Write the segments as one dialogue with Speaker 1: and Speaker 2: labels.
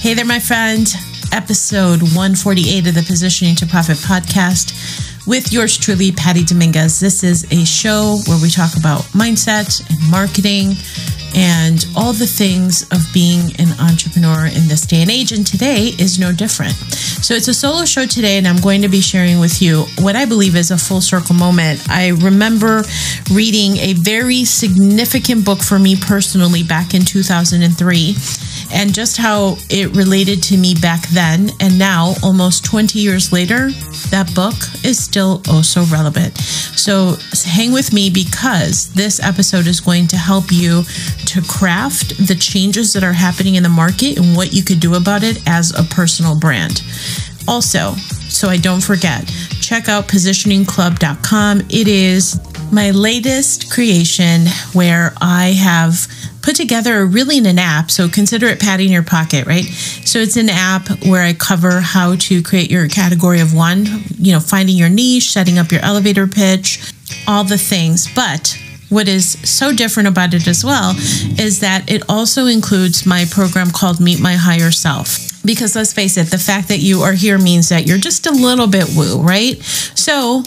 Speaker 1: Hey there, my friend. Episode 148 of the Positioning to Profit podcast with yours truly, Patty Dominguez. This is a show where we talk about mindset and marketing and all the things of being an entrepreneur in this day and age. And today is no different. So it's a solo show today, and I'm going to be sharing with you what I believe is a full circle moment. I remember reading a very significant book for me personally back in 2003 and just how it related to me back then. And now, almost 20 years later, that book is still oh so relevant. So hang with me because this episode is going to help you to craft the changes that are happening in the market and what you could do about it as a personal brand. Also, so I don't forget, check out positioningclub.com. It is my latest creation where I have put together a really in an app. So consider it in your pocket, right? So it's an app where I cover how to create your category of one, you know, finding your niche, setting up your elevator pitch, all the things. But what is so different about it as well is that it also includes my program called Meet My Higher Self. Because let's face it, the fact that you are here means that you're just a little bit woo, right? So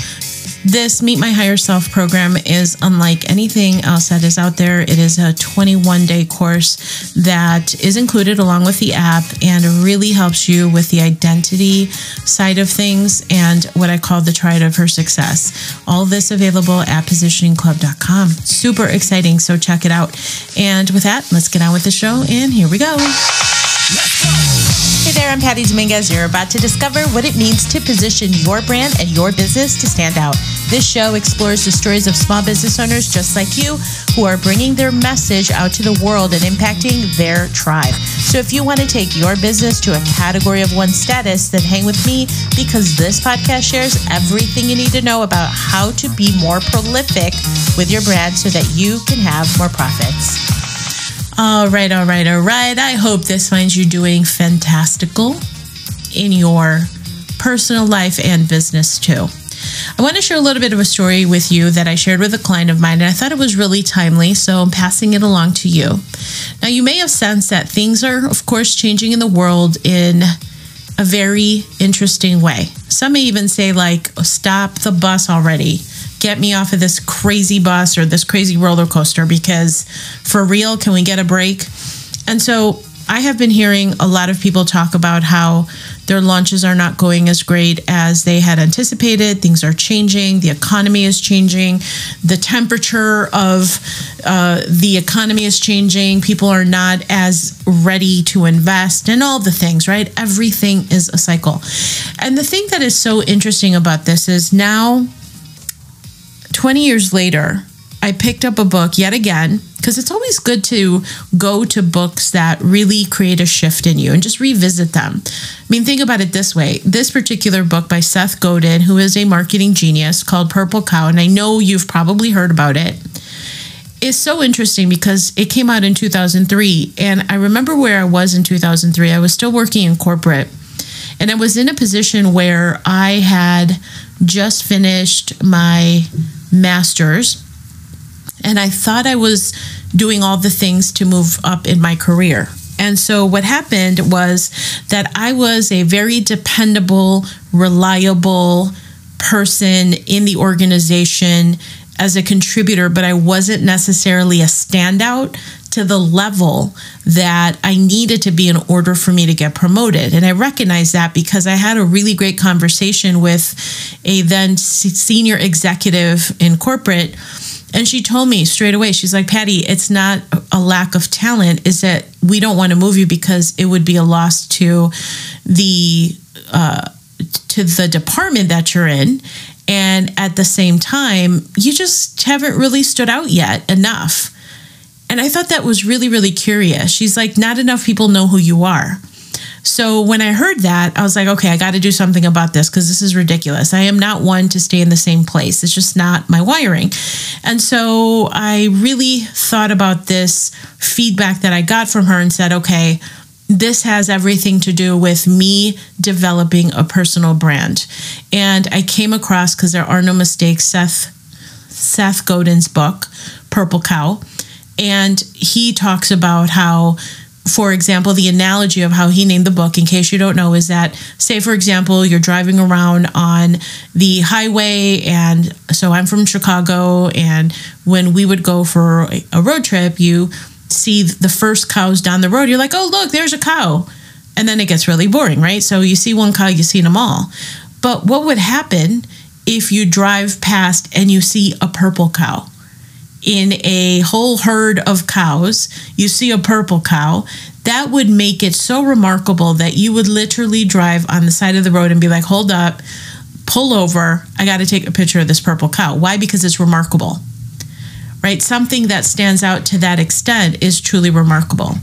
Speaker 1: this Meet My Higher Self program is unlike anything else that is out there. It is a 21 day course that is included along with the app and really helps you with the identity side of things and what I call the triad of her success. All this available at positioningclub.com. Super exciting. So check it out. And with that, let's get on with the show. And here we go. Hey there, I'm Patty Dominguez. You're about to discover what it means to position your brand and your business to stand out. This show explores the stories of small business owners just like you who are bringing their message out to the world and impacting their tribe. So if you want to take your business to a category of one status, then hang with me because this podcast shares everything you need to know about how to be more prolific with your brand so that you can have more profits. All right, all right, all right. I hope this finds you doing fantastical in your personal life and business too. I want to share a little bit of a story with you that I shared with a client of mine, and I thought it was really timely, so I'm passing it along to you. Now, you may have sensed that things are, of course, changing in the world in a very interesting way. Some may even say, like, oh, stop the bus already get me off of this crazy bus or this crazy roller coaster because for real, can we get a break? And so I have been hearing a lot of people talk about how their launches are not going as great as they had anticipated. Things are changing. The economy is changing. The temperature of uh, the economy is changing. People are not as ready to invest and all the things, right? Everything is a cycle. And the thing that is so interesting about this is now 20 years later, I picked up a book yet again because it's always good to go to books that really create a shift in you and just revisit them. I mean, think about it this way this particular book by Seth Godin, who is a marketing genius called Purple Cow, and I know you've probably heard about it, is so interesting because it came out in 2003. And I remember where I was in 2003. I was still working in corporate. And I was in a position where I had just finished my master's and I thought I was doing all the things to move up in my career. And so what happened was that I was a very dependable, reliable person in the organization as a contributor, but I wasn't necessarily a standout to the level that I needed to be in order for me to get promoted. And I recognized that because I had a really great conversation with a then senior executive in corporate. And she told me straight away, she's like, Patty, it's not a lack of talent, is that we don't want to move you because it would be a loss to the uh, to the department that you're in. And at the same time, you just haven't really stood out yet enough. And I thought that was really, really curious. She's like, not enough people know who you are. So when I heard that, I was like, okay, I got to do something about this because this is ridiculous. I am not one to stay in the same place. It's just not my wiring. And so I really thought about this feedback that I got from her and said, okay, this has everything to do with me developing a personal brand. And I came across because there are no mistakes, Seth Seth Godin's book, Purple Cow and he talks about how for example, the analogy of how he named the book, in case you don't know, is that, say, for example, you're driving around on the highway. And so I'm from Chicago. And when we would go for a road trip, you see the first cows down the road. You're like, oh, look, there's a cow. And then it gets really boring, right? So you see one cow, you see them all. But what would happen if you drive past and you see a purple cow? In a whole herd of cows, you see a purple cow, that would make it so remarkable that you would literally drive on the side of the road and be like, hold up, pull over, I got to take a picture of this purple cow. Why? Because it's remarkable, right? Something that stands out to that extent is truly remarkable.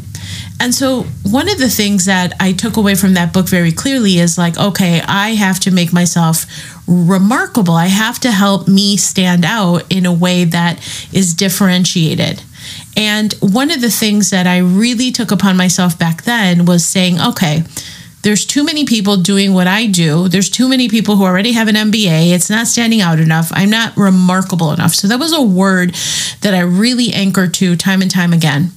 Speaker 1: And so, one of the things that I took away from that book very clearly is like, okay, I have to make myself remarkable. I have to help me stand out in a way that is differentiated. And one of the things that I really took upon myself back then was saying, okay, there's too many people doing what I do. There's too many people who already have an MBA. It's not standing out enough. I'm not remarkable enough. So that was a word that I really anchored to time and time again.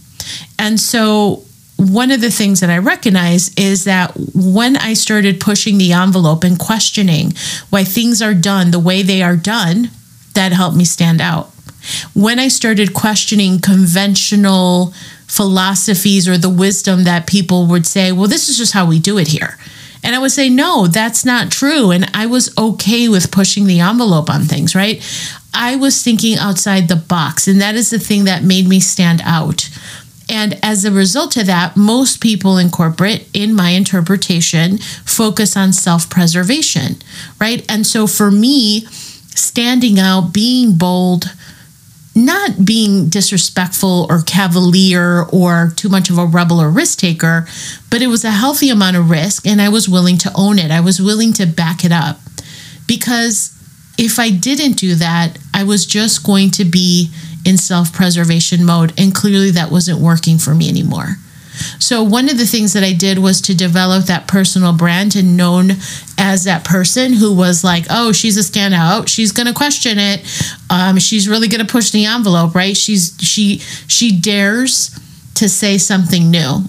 Speaker 1: And so one of the things that I recognize is that when I started pushing the envelope and questioning why things are done the way they are done, that helped me stand out. When I started questioning conventional philosophies or the wisdom that people would say, well, this is just how we do it here. And I would say, no, that's not true. And I was okay with pushing the envelope on things, right? I was thinking outside the box. And that is the thing that made me stand out. And as a result of that, most people in corporate, in my interpretation, focus on self preservation, right? And so for me, standing out, being bold, not being disrespectful or cavalier or too much of a rebel or risk taker, but it was a healthy amount of risk and I was willing to own it. I was willing to back it up because if I didn't do that, I was just going to be in self preservation mode. And clearly that wasn't working for me anymore. So, one of the things that I did was to develop that personal brand and known as that person who was like, oh, she's a standout. She's going to question it. Um, she's really going to push the envelope, right? She's, she, she dares to say something new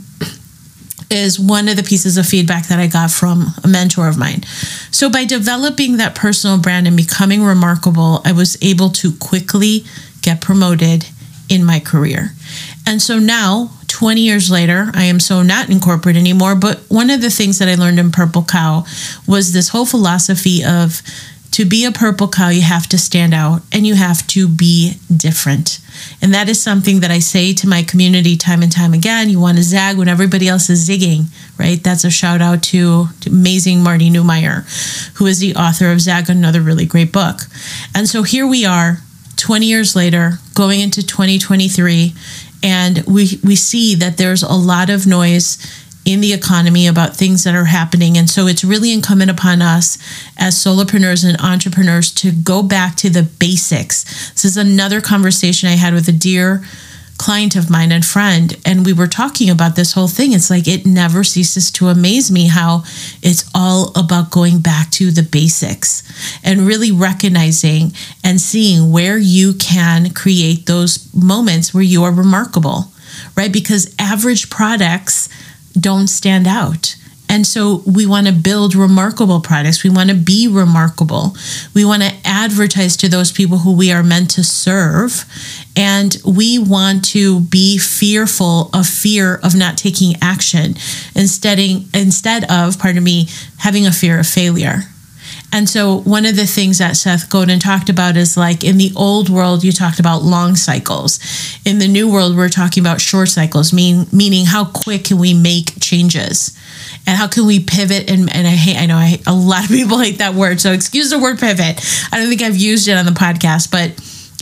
Speaker 1: is one of the pieces of feedback that I got from a mentor of mine. So, by developing that personal brand and becoming remarkable, I was able to quickly get promoted in my career. And so now, 20 years later, I am so not in corporate anymore. But one of the things that I learned in Purple Cow was this whole philosophy of to be a purple cow, you have to stand out and you have to be different. And that is something that I say to my community time and time again. You want to zag when everybody else is zigging, right? That's a shout out to, to amazing Marty Neumeier, who is the author of Zag, another really great book. And so here we are 20 years later, going into 2023, and we we see that there's a lot of noise in the economy about things that are happening. And so it's really incumbent upon us as solopreneurs and entrepreneurs to go back to the basics. This is another conversation I had with a dear client of mine and friend and we were talking about this whole thing it's like it never ceases to amaze me how it's all about going back to the basics and really recognizing and seeing where you can create those moments where you are remarkable right because average products don't stand out and so we want to build remarkable products. We want to be remarkable. We want to advertise to those people who we are meant to serve. And we want to be fearful of fear of not taking action instead, instead of, pardon me, having a fear of failure. And so, one of the things that Seth Godin talked about is like in the old world, you talked about long cycles. In the new world, we're talking about short cycles, mean, meaning how quick can we make changes? And how can we pivot? And, and I hate, I know a lot of people hate that word. So, excuse the word pivot. I don't think I've used it on the podcast, but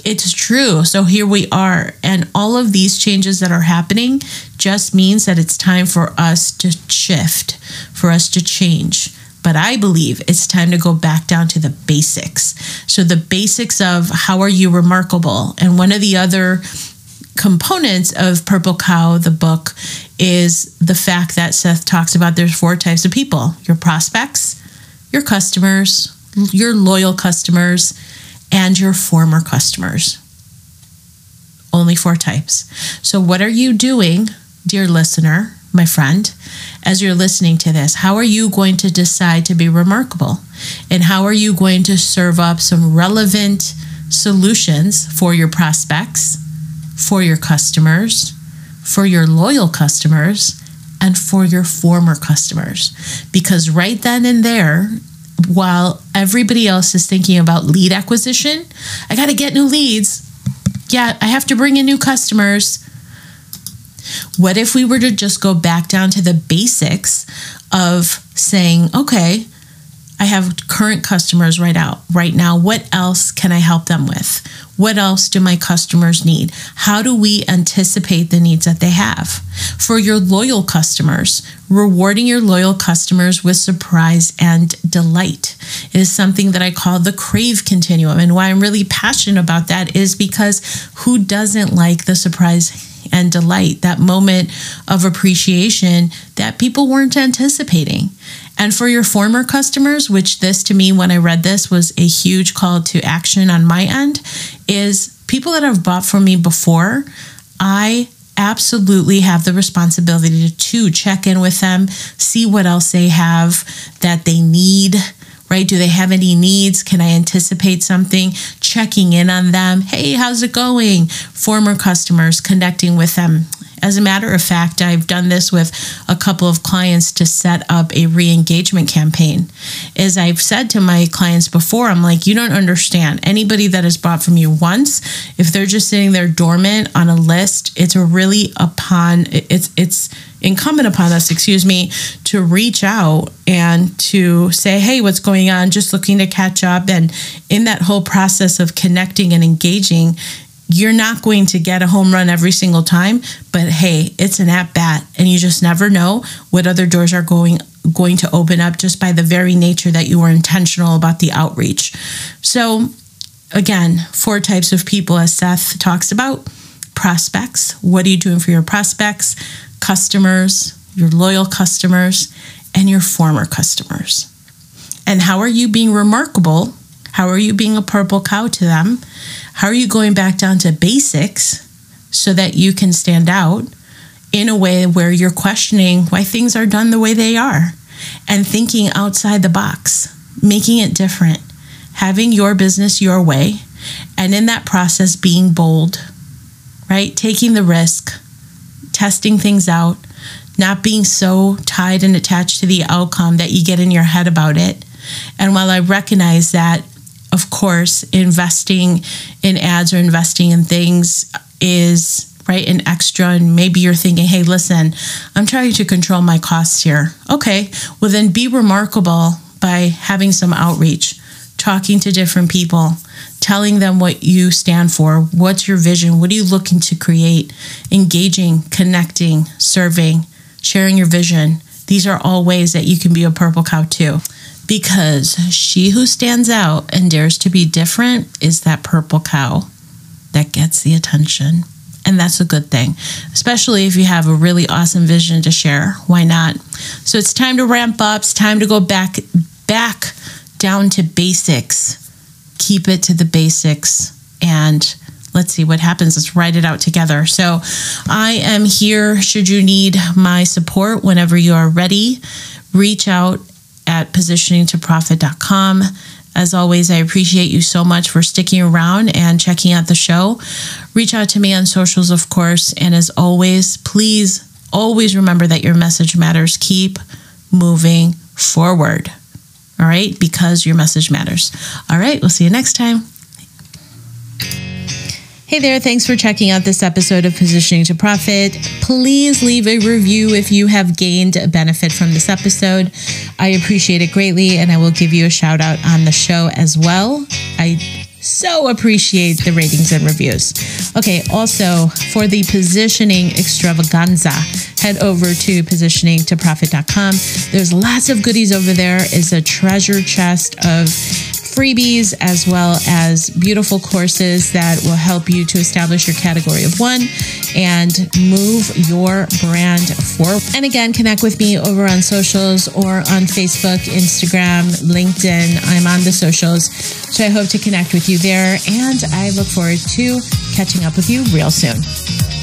Speaker 1: it's true. So here we are. And all of these changes that are happening just means that it's time for us to shift, for us to change. But I believe it's time to go back down to the basics. So, the basics of how are you remarkable? And one of the other components of Purple Cow, the book, is the fact that Seth talks about there's four types of people your prospects, your customers, your loyal customers, and your former customers. Only four types. So, what are you doing, dear listener, my friend, as you're listening to this, how are you going to decide to be remarkable? And how are you going to serve up some relevant solutions for your prospects, for your customers, for your loyal customers, and for your former customers? Because right then and there, while everybody else is thinking about lead acquisition, I got to get new leads. Yeah, I have to bring in new customers. What if we were to just go back down to the basics of saying, okay, I have current customers right out right now. What else can I help them with? What else do my customers need? How do we anticipate the needs that they have? For your loyal customers, rewarding your loyal customers with surprise and delight is something that I call the crave continuum. And why I'm really passionate about that is because who doesn't like the surprise and delight, that moment of appreciation that people weren't anticipating. And for your former customers, which this to me, when I read this, was a huge call to action on my end, is people that have bought from me before, I absolutely have the responsibility to check in with them, see what else they have that they need right? Do they have any needs? Can I anticipate something? Checking in on them. Hey, how's it going? Former customers, connecting with them. As a matter of fact, I've done this with a couple of clients to set up a re engagement campaign. As I've said to my clients before, I'm like, you don't understand. Anybody that has bought from you once, if they're just sitting there dormant on a list, it's really upon it's it's incumbent upon us, excuse me, to reach out and to say, hey, what's going on? Just looking to catch up. And in that whole process of connecting and engaging, you're not going to get a home run every single time, but hey, it's an at bat and you just never know what other doors are going going to open up just by the very nature that you were intentional about the outreach. So again, four types of people as Seth talks about. Prospects, what are you doing for your prospects? Customers, your loyal customers, and your former customers. And how are you being remarkable? How are you being a purple cow to them? How are you going back down to basics so that you can stand out in a way where you're questioning why things are done the way they are and thinking outside the box, making it different, having your business your way, and in that process, being bold, right? Taking the risk, testing things out, not being so tied and attached to the outcome that you get in your head about it. And while I recognize that of course, investing in ads or investing in things is right an extra and maybe you're thinking hey listen i'm trying to control my costs here. Okay well then be remarkable by having some outreach talking to different people telling them what you stand for what's your vision what are you looking to create engaging connecting serving sharing your vision. These are all ways that you can be a purple cow too because she who stands out and dares to be different is that purple cow that gets the attention. And that's a good thing, especially if you have a really awesome vision to share. Why not? So it's time to ramp up. It's time to go back back down to basics. Keep it to the basics and let's see what happens. Let's write it out together. So I am here should you need my support whenever you are ready. Reach out at positioningtoprofit.com. As always, I appreciate you so much for sticking around and checking out the show. Reach out to me on socials, of course. And as always, please always remember that your message matters. Keep moving forward. All right, because your message matters. All right, we'll see you next time. Hey there, thanks for checking out this episode of Positioning to Profit. Please leave a review if you have gained a benefit from this episode. I appreciate it greatly, and I will give you a shout out on the show as well. I so appreciate the ratings and reviews. Okay, also for the positioning extravaganza, head over to positioningtoprofit.com. There's lots of goodies over there. It's a treasure chest of freebies as well as beautiful courses that will help you to establish your category of one and move your brand forward. And again, connect with me over on socials or on Facebook, Instagram, LinkedIn. I'm on the socials. So I hope to connect with you there. And I look forward to catching up with you real soon.